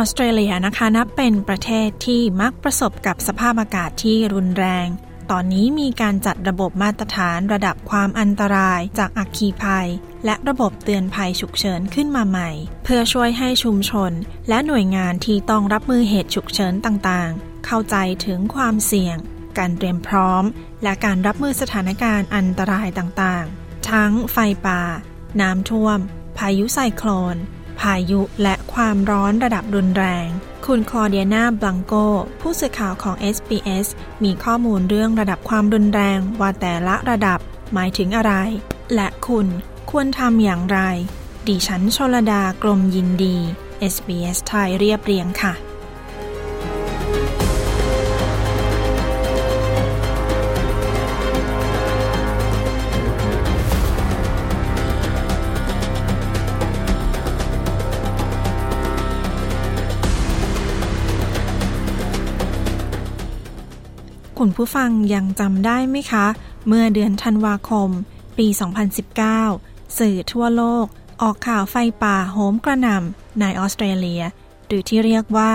ออสเตรเลียนะคะนับเป็นประเทศที่มักประสบกับสภาพอากาศที่รุนแรง ตอนนี้มีการจัดระบบมาตรฐานระดับความอันตรายจากอัคคีภัย และระบบเตือนภัยฉุกเฉินขึ้นมาใหม่ เพื่อช่วยให้ชุมชน และหน่วยงานที่ต้องรับมือเหตุฉุกเฉินต่างๆ เข้าใจถึงความเสี่ยง การเตรียมพร้อม และการรับมือสถานการณ์อันตรายต่างๆ ทั้งไฟป่า น้ำท่วม พายุไซโคลน พายุและความร้อนระดับรุนแรง คุณคลอเดียนาบลังโก ผู้สื่อข่าวของ SBS มีข้อมูลเรื่องระดับความรุนแรงว่าแต่ละระดับหมายถึงอะไร และคุณควรทำอย่างไร ดิฉันชลดากรมยินดี SBS ไทยเรียบเรียงค่ะ คุณผู้ฟังยังจำได้ไหมคะ เมื่อเดือนธันวาคม ปี 2019 สื่อทั่วโลก ออกข่าวไฟป่าโหมกระหน่ำในออสเตรเลีย หรือที่เรียกว่า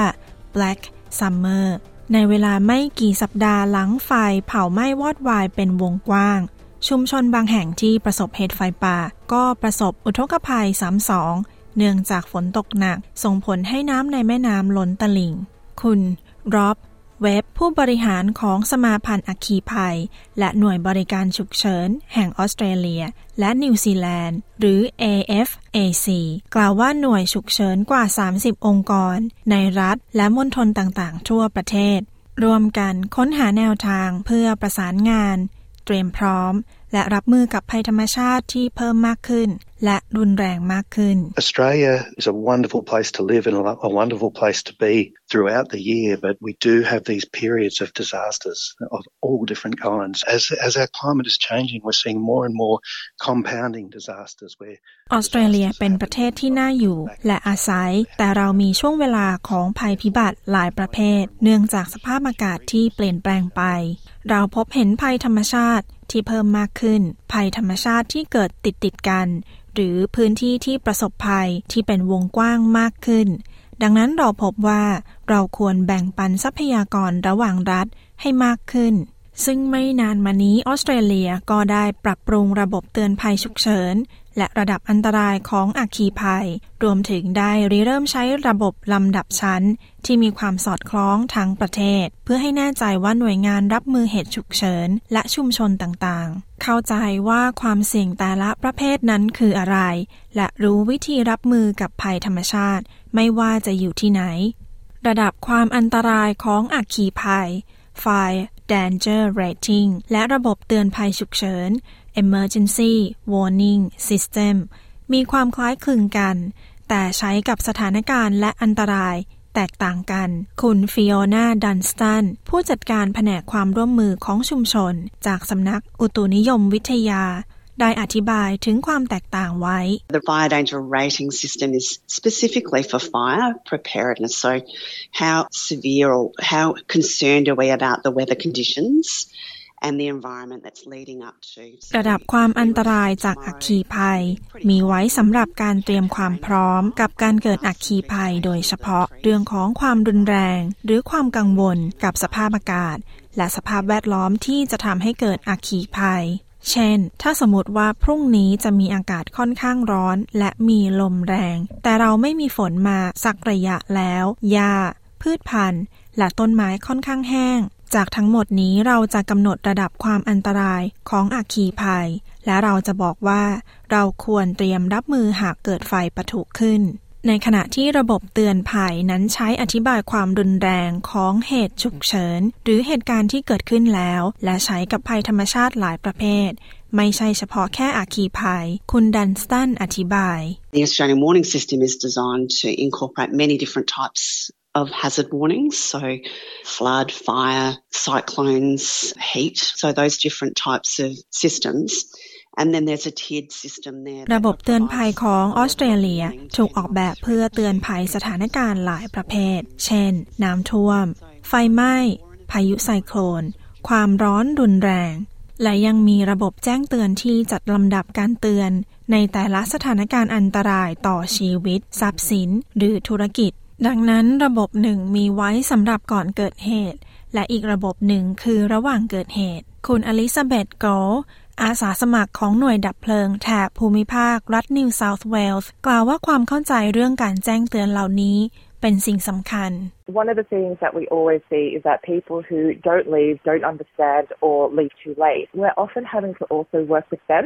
Black Summer ในเวลาไม่กี่สัปดาห์หลังไฟเผาไหม้วอดวายเป็นวงกว้าง ชุมชนบางแห่งที่ประสบเหตุไฟป่า ก็ประสบอุทกภัยซ้ำสองเนื่องจากฝนตกหนัก ส่งผลให้น้ำในแม่น้ำล้นตลิ่ง คุณร็อบ เว็บผู้บริหารของสมาพันธ์อัคคีภัย และหน่วยบริการฉุกเฉิน แห่งออสเตรเลีย และนิวซีแลนด์ หรือ AFAC กล่าวว่าหน่วยฉุกเฉินกว่า 30 องค์กร ในรัฐและมณฑลต่างๆ ทั่วประเทศ รวมกันค้นหาแนวทางเพื่อประสานงาน เตรียมพร้อม และรับมือกับภัยธรรมชาติที่เพิ่มมากขึ้น และรุนแรงมากขึ้น Australia is a wonderful place to live and a wonderful place to be throughout the year, but we do have these periods of disasters of all different kinds. As, as our climate is changing, we're seeing more and more compounding disasters where ออสเตรเลียเป็นประเทศที่น่าอยู่ และอาศัย แต่เรามีช่วงเวลาของภัยพิบัติหลายประเภท เนื่องจากสภาพอากาศที่เปลี่ยนแปลงไป เราพบเห็นภัยธรรมชาติที่เพิ่มมากขึ้น ภัยธรรมชาติที่เกิดติดติดกัน หรือพื้นที่ที่ประสบภัยที่เป็นวงกว้างมากขึ้น ดังนั้นเราพบว่าเราควรแบ่งปันทรัพยากรระหว่างรัฐให้มากขึ้น ซึ่งไม่นานมานี้ออสเตรเลียก็ได้ปรับปรุงระบบเตือนภัยฉุกเฉิน และระดับอันตรายของอัคคีภัย รวมถึงได้ริเริ่มใช้ระบบลำดับชั้น ที่มีความสอดคล้องทั้งประเทศ เพื่อให้แน่ใจว่าหน่วยงานรับมือเหตุฉุกเฉิน และชุมชนต่างๆ เข้าใจว่าความเสี่ยงแต่ละประเภทนั้นคืออะไร และรู้วิธีรับมือกับภัยธรรมชาติ ไม่ว่าจะอยู่ที่ไหน ระดับความอันตรายของอัคคีภัย Fire Danger Rating และระบบเตือนภัยฉุกเฉิน Emergency Warning System มีความคล้ายคลึงกัน แต่ใช้กับสถานการณ์และอันตรายแตกต่างกัน คุณฟิโอนาดันสตัน ผู้จัดการแผนกความร่วมมือของชุมชน จากสำนักอุตุนิยมวิทยา ได้อธิบายถึงความแตกต่างไว้ The fire danger rating system is specifically for fire preparedness. So how severe or how concerned are we about the weather conditions? And the environment that's leading up to ระดับความอันตรายจากอัคคีภัย มีไว้สำหรับการเตรียมความพร้อมกับการเกิดอัคคีภัย โดยเฉพาะเรื่องของความรุนแรง หรือความกังวลกับสภาพอากาศ และสภาพแวดล้อมที่จะทำให้เกิดอัคคีภัย เช่น ถ้าสมมติว่าพรุ่งนี้จะมีอากาศค่อนข้างร้อน และมีลมแรง แต่เราไม่มีฝนมาสักระยะแล้วหญ้าพืชพันธุ์ และต้นไม้ค่อนข้างแห้ง จากทั้งหมดนี้เราจะกำหนดระดับความอันตรายของอัคคีภัย และเราจะบอกว่า เราควรเตรียมรับมือหากเกิดไฟปะทุขึ้น ในขณะที่ระบบเตือนภัยนั้นใช้อธิบายความรุนแรงของเหตุฉุกเฉิน หรือเหตุการณ์ที่เกิดขึ้นแล้ว และใช้กับภัยธรรมชาติหลายประเภท ไม่ใช่เฉพาะแค่อาคีภัย คุณดันสตันอธิบาย The Australian warning system is designed to incorporate many different types of hazard warnings, so flood, fire, cyclones, heat, so those different types of systems. And then there's a tiered system there. ระบบเตือนภัยของออสเตรเลียถูกออกแบบเพื่อเตือนภัยสถานการณ์หลายประเภท เช่น น้ำท่วม ไฟไหม้ พายุไซโคลน ความร้อนรุนแรง และยังมีระบบแจ้งเตือนที่จัดลำดับการเตือน ในแต่ละสถานการณ์อันตรายต่อชีวิต ทรัพย์สิน หรือธุรกิจ ดังนั้นระบบหนึ่งมีไว้สำหรับก่อนเกิดเหตุ และอีกระบบหนึ่งคือระหว่างเกิดเหตุ คุณอลิซาเบธโกอาสาสมัครของหน่วยดับเพลิงแถบภูมิภาค รัฐนิวเซาท์เวลส์กล่าวว่าความเข้าใจเรื่องการแจ้งเตือนเหล่านี้เป็นสิ่งสำคัญ One of the things that we always see is that people who don't leave, don't understand, or leave too late, we're often having to also work with them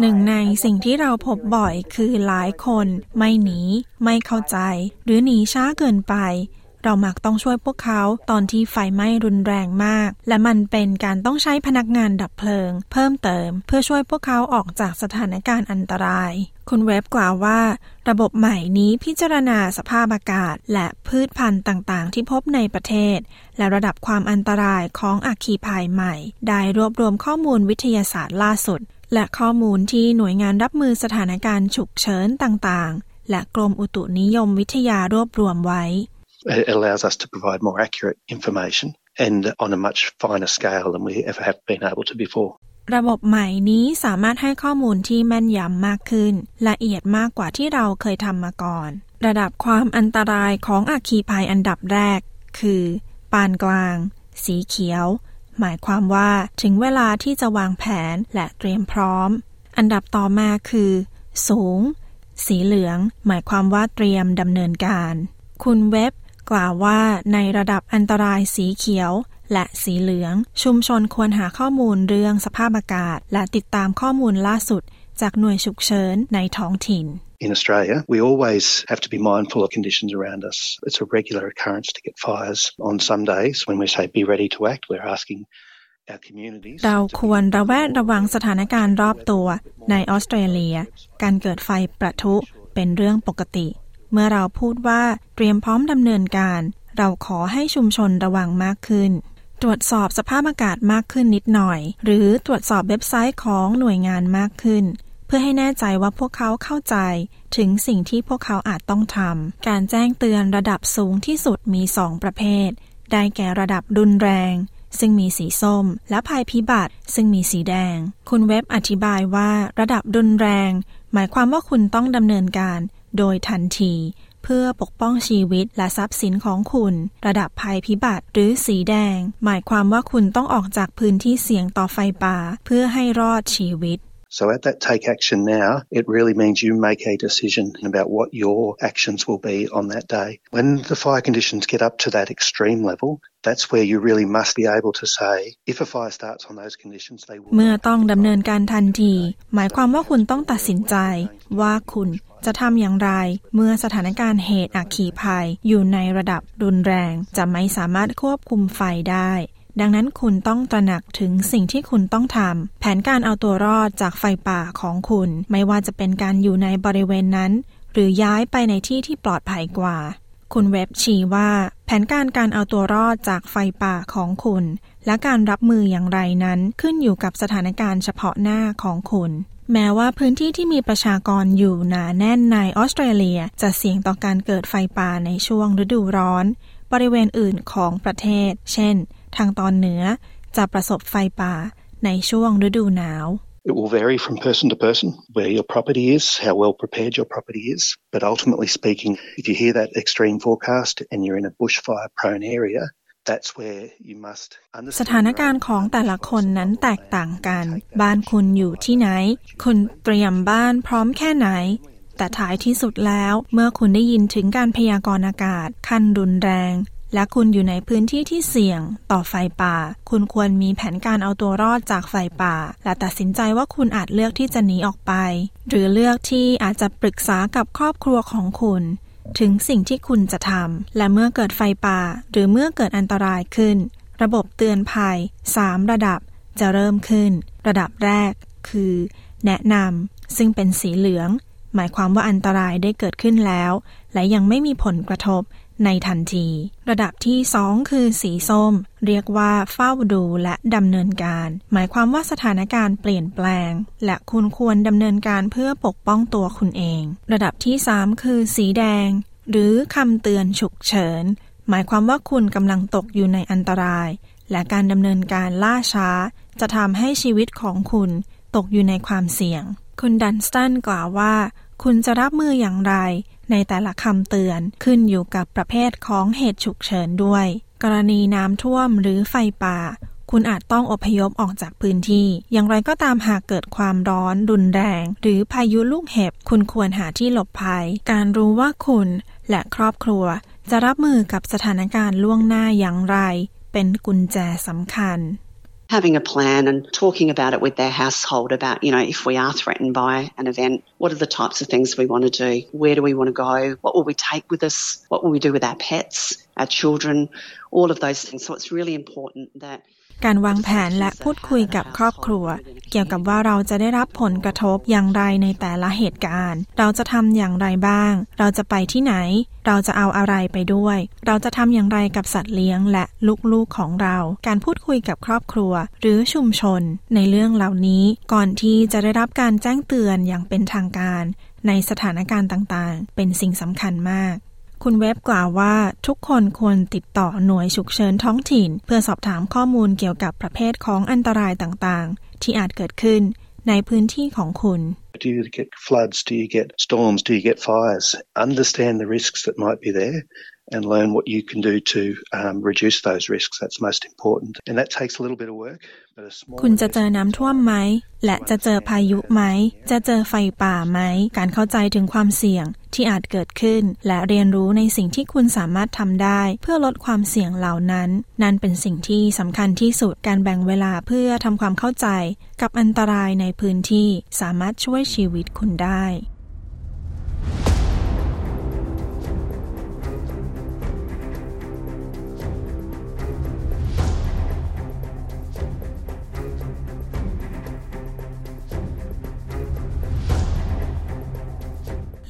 หนึ่งในสิ่งที่เราพบบ่อยคือหลายคน ไม่หนี ไม่เข้าใจ หรือหนีช้าเกินไป เรามักต้องช่วยพวกเขาตอนที่ไฟไหม้รุนแรงมาก และมันเป็นการต้องใช้พนักงานดับเพลิง เพิ่มเติม เพื่อช่วยพวกเขาออกจากสถานการณ์อันตราย คุณเว็บกล่าวว่า ระบบใหม่นี้พิจารณาสภาพอากาศ และพืชพันธุ์ต่างๆ ที่พบในประเทศ และระดับความอันตรายของอัคคีภัยใหม่ ได้รวบรวมข้อมูลวิทยาศาสตร์ล่าสุด และข้อมูลที่หน่วยงานรับมือสถานการณ์ฉุกเฉินต่างๆ และกรมอุตุนิยมวิทยารวบรวมไว้ It allows us to provide more accurate information and on a much finer scale than we ever have been able to before. ระบบใหม่นี้สามารถให้ข้อมูลที่แม่นยำมากขึ้น ละเอียดมากกว่าที่เราเคยทำมาก่อน ระดับความอันตรายของอัคคีภัยอันดับแรก คือ ปานกลาง สีเขียว หมายความว่าถึงเวลาที่จะวางแผนและเตรียมพร้อม อันดับต่อมาคือ สูง สีเหลือง หมายความว่าเตรียมดำเนินการ คุณเว็บ กล่าวว่าในระดับอันตรายสีเขียว และสีเหลือง ชุมชนควรหาข้อมูลเรื่องสภาพอากาศ และติดตามข้อมูลล่าสุด จากหน่วยฉุกเฉินในท้องถิ่น In Australia, we always have to be mindful of conditions around us. It's a regular occurrence to get fires. On some days, when we say be ready to act, we're asking our communities. เราควรระแวดระวังสถานการณ์รอบตัวในออสเตรเลีย การเกิดไฟประทุเป็นเรื่องปกติ เมื่อเราพูดว่าเตรียมพร้อมดำเนินการ เราขอให้ชุมชนระวังมากขึ้น ตรวจสอบสภาพอากาศมากขึ้นนิดหน่อย หรือตรวจสอบเว็บไซต์ของหน่วยงานมากขึ้น เพื่อให้แน่ใจว่าพวกเขาเข้าใจ ถึงสิ่งที่พวกเขาอาจต้องทำการแจ้งเตือนระดับสูงที่สุดมีสองประเภท ได้แก่ระดับรุนแรง ซึ่งมีสีส้ม และภัยพิบัติ ซึ่งมีสีแดง คุณเว็บอธิบายว่า ระดับรุนแรง หมายความว่าคุณต้องดำเนินการ โดยทันที เพื่อปกป้องชีวิตและทรัพย์สินของคุณ ระดับภัยพิบัติหรือสีแดง หมายความว่าคุณต้องออกจากพื้นที่เสี่ยงต่อไฟป่า เพื่อให้รอดชีวิต So at that take action now, it really means you make a decision about what your actions will be on that day. When the fire conditions get up to that extreme level, that's where you really must be able to say, if a fire starts on those conditions, they will. เมื่อต้องดำเนินการทันที หมายความว่าคุณต้องตัดสินใจ ว่าคุณจะทำอย่างไร เมื่อสถานการณ์เหตุอัคคีภัย อยู่ในระดับรุนแรง จะไม่สามารถควบคุมไฟได้ ดังนั้นคุณต้องตระหนักถึงสิ่งที่คุณต้องทำแผนการเอาตัวรอดจากไฟป่าของคุณ ไม่ว่าจะเป็นการอยู่ในบริเวณนั้น หรือย้ายไปในที่ที่ปลอดภัยกว่า คุณเว็บชี้ว่า แผนการการเอาตัวรอดจากไฟป่าของคุณ และการรับมืออย่างไรนั้นขึ้นอยู่กับสถานการณ์เฉพาะหน้าของคุณแม้ว่าพื้นที่ที่มีประชากรอยู่หนาแน่นในออสเตรเลีย จะเสี่ยงต่อการเกิดไฟป่าในช่วงฤดูร้อน บริเวณอื่นของประเทศ เช่นทางตอนเหนือจะประสบไฟป่าในช่วงฤดูหนาว It will vary from person to person where your property is, how well prepared your property is. But ultimately speaking, if you hear that extreme forecast and you're in a bushfire prone area, that's where you must ส understand. ถานการณ์ของแต่ละคนนั้นแตกต่างกัน บ้านคุณอยู่ที่ไหน คุณเตรียมบ้านพร้อมแค่ไหน แต่ท้ายที่สุดแล้ว เมื่อคุณได้ยินถึงการพยากรณ์อากาศขั้นรุนแรง และคุณอยู่ในพื้นที่ที่เสี่ยง ต่อไฟป่า คุณควรมีแผนการเอาตัวรอดจากไฟป่า และตัดสินใจว่าคุณอาจเลือกที่จะหนีออกไป หรือเลือกที่อาจจะปรึกษากับครอบครัวของคุณ ถึงสิ่งที่คุณจะทำและเมื่อเกิดไฟป่า หรือเมื่อเกิดอันตรายขึ้น ระบบเตือนภัย 3 ระดับจะเริ่มขึ้น ระดับแรก คือ แนะนำซึ่งเป็นสีเหลือง หมายความว่าอันตรายได้เกิดขึ้นแล้ว และยังไม่มีผลกระทบ ในทันที ระดับที่ 2 คือสีส้ม เรียกว่าเฝ้าดูและดำเนินการ หมายความว่าสถานการณ์เปลี่ยนแปลง และคุณควรดำเนินการเพื่อปกป้องตัวคุณเอง ระดับที่ 3 คือสีแดง หรือคำเตือนฉุกเฉิน หมายความว่าคุณกำลังตกอยู่ในอันตราย และการดำเนินการล่าช้า จะทำให้ชีวิตของคุณตกอยู่ในความเสี่ยง คุณดันสตันกล่าวว่า คุณจะรับมืออย่างไร ในแต่ละคำเตือนขึ้นอยู่กับประเภทของเหตุฉุกเฉินด้วย กรณีน้ำท่วมหรือไฟป่า คุณอาจต้องอพยพออกจากพื้นที่ อย่างไรก็ตามหากเกิดความร้อนรุนแรง หรือพายุลูกเห็บ คุณควรหาที่หลบภัย การรู้ว่าคุณและครอบครัว จะรับมือกับสถานการณ์ล่วงหน้าอย่างไร เป็นกุญแจสำคัญ having a plan and talking about it with their household about, you know, if we are threatened by an event, what are the types of things we want to do? Where do we want to go? What will we take with us? What will we do with our pets, our children? All of those things. So it's really important that การวางแผนและพูดคุยกับครอบครัว เกี่ยวกับว่าเราจะได้รับผลกระทบอย่างไรในแต่ละเหตุการณ์ เราจะทำอย่างไรบ้าง เราจะไปที่ไหน เราจะเอาอะไรไปด้วย เราจะทำอย่างไรกับสัตว์เลี้ยงและลูกๆของเรา การพูดคุยกับครอบครัว หรือชุมชน ในเรื่องเหล่านี้ก่อนที่จะได้รับการแจ้งเตือนอย่างเป็นทางการ ในสถานการณ์ต่างๆ เป็นสิ่งสำคัญมาก คุณเว็บกล่าวว่าทุกคนควรติดต่อหน่วยฉุกเฉินท้องถิ่น เพื่อสอบถามข้อมูลเกี่ยวกับประเภทของอันตรายต่างๆ ที่อาจเกิดขึ้นในพื้นที่ของคุณ Do you get floods? Do you get storms? Do you get fires? Understand the risks that might be there and learn what you can do to um, reduce those risks. That's most important. And that takes a little bit of work. คุณจะเจอน้ำท่วมไหม และจะเจอพายุไหม จะเจอไฟป่าไหม การเข้าใจถึงความเสี่ยงที่อาจเกิดขึ้น และเรียนรู้ในสิ่งที่คุณสามารถทำได้ เพื่อลดความเสี่ยงเหล่านั้น นั่นเป็นสิ่งที่สำคัญที่สุด การแบ่งเวลาเพื่อทำความเข้าใจ กับอันตรายในพื้นที่สามารถช่วยชีวิตคุณได้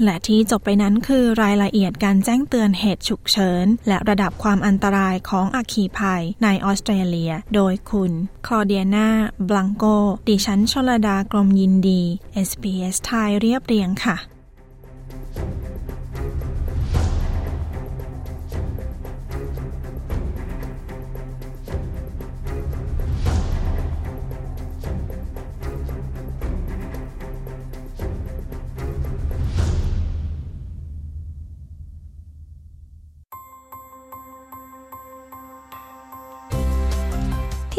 และที่จบไปนั้นคือรายละเอียดการแจ้งเตือนเหตุฉุกเฉิน และระดับความอันตรายของอัคคีภัยในออสเตรเลีย โดยคุณคลอเดียนาบลังโก ดิฉันชลดากรมยินดี SBS ไทยเรียบเรียงค่ะ